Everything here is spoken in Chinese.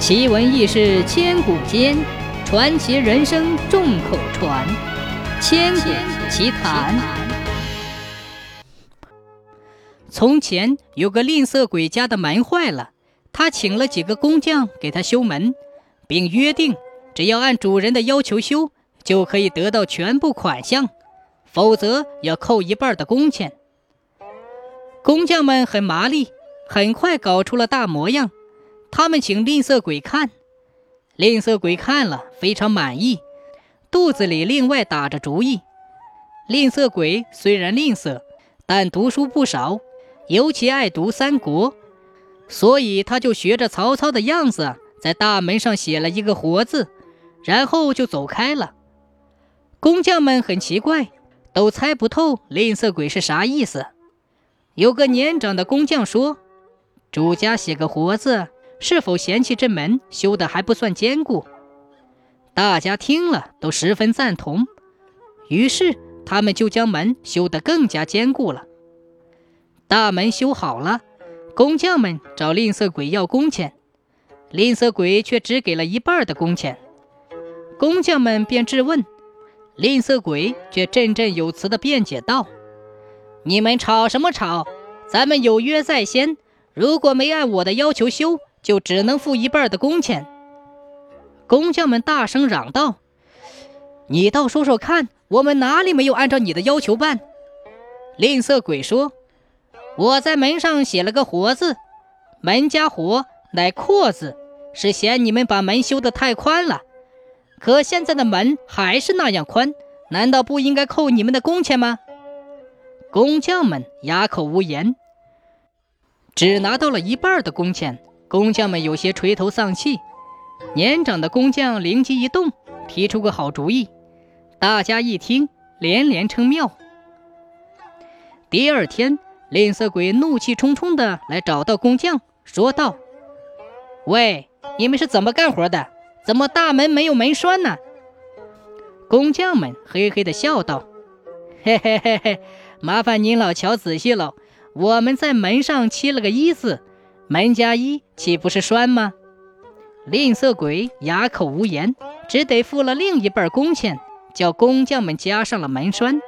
奇闻异事千古间，传奇人生众口传。千古奇谈。从前有个吝啬鬼家的门坏了，他请了几个工匠给他修门，并约定，只要按主人的要求修，就可以得到全部款项，否则要扣一半的工钱。工匠们很麻利，很快搞出了大模样。他们请吝啬鬼看，吝啬鬼看了非常满意，肚子里另外打着主意。吝啬鬼虽然吝啬，但读书不少，尤其爱读三国，所以他就学着曹操的样子，在大门上写了一个“活”字，然后就走开了。工匠们很奇怪，都猜不透吝啬鬼是啥意思。有个年长的工匠说：“主家写个‘活’字。”是否嫌弃这门修的还不算坚固？大家听了都十分赞同，于是他们就将门修得更加坚固了。大门修好了，工匠们找吝啬鬼要工钱，吝啬鬼却只给了一半的工钱。工匠们便质问，吝啬鬼却振振有词地辩解道：“你们吵什么吵？咱们有约在先，如果没按我的要求修。”就只能付一半的工钱。工匠们大声嚷道：“你倒说说看，我们哪里没有按照你的要求办？”吝啬鬼说：“我在门上写了个‘活’字，门加‘活’乃‘阔’字，是嫌你们把门修得太宽了。可现在的门还是那样宽，难道不应该扣你们的工钱吗？”工匠们哑口无言，只拿到了一半的工钱。工匠们有些垂头丧气，年长的工匠灵机一动，提出个好主意。大家一听，连连称妙。第二天，吝啬鬼怒气冲冲地来找到工匠，说道：“喂，你们是怎么干活的？怎么大门没有门栓呢？”工匠们嘿嘿地笑道：“嘿嘿嘿嘿，麻烦您老瞧仔细了，我们在门上漆了个一字。”门加一岂不是栓吗？吝啬鬼哑口无言，只得付了另一半工钱，叫工匠们加上了门栓。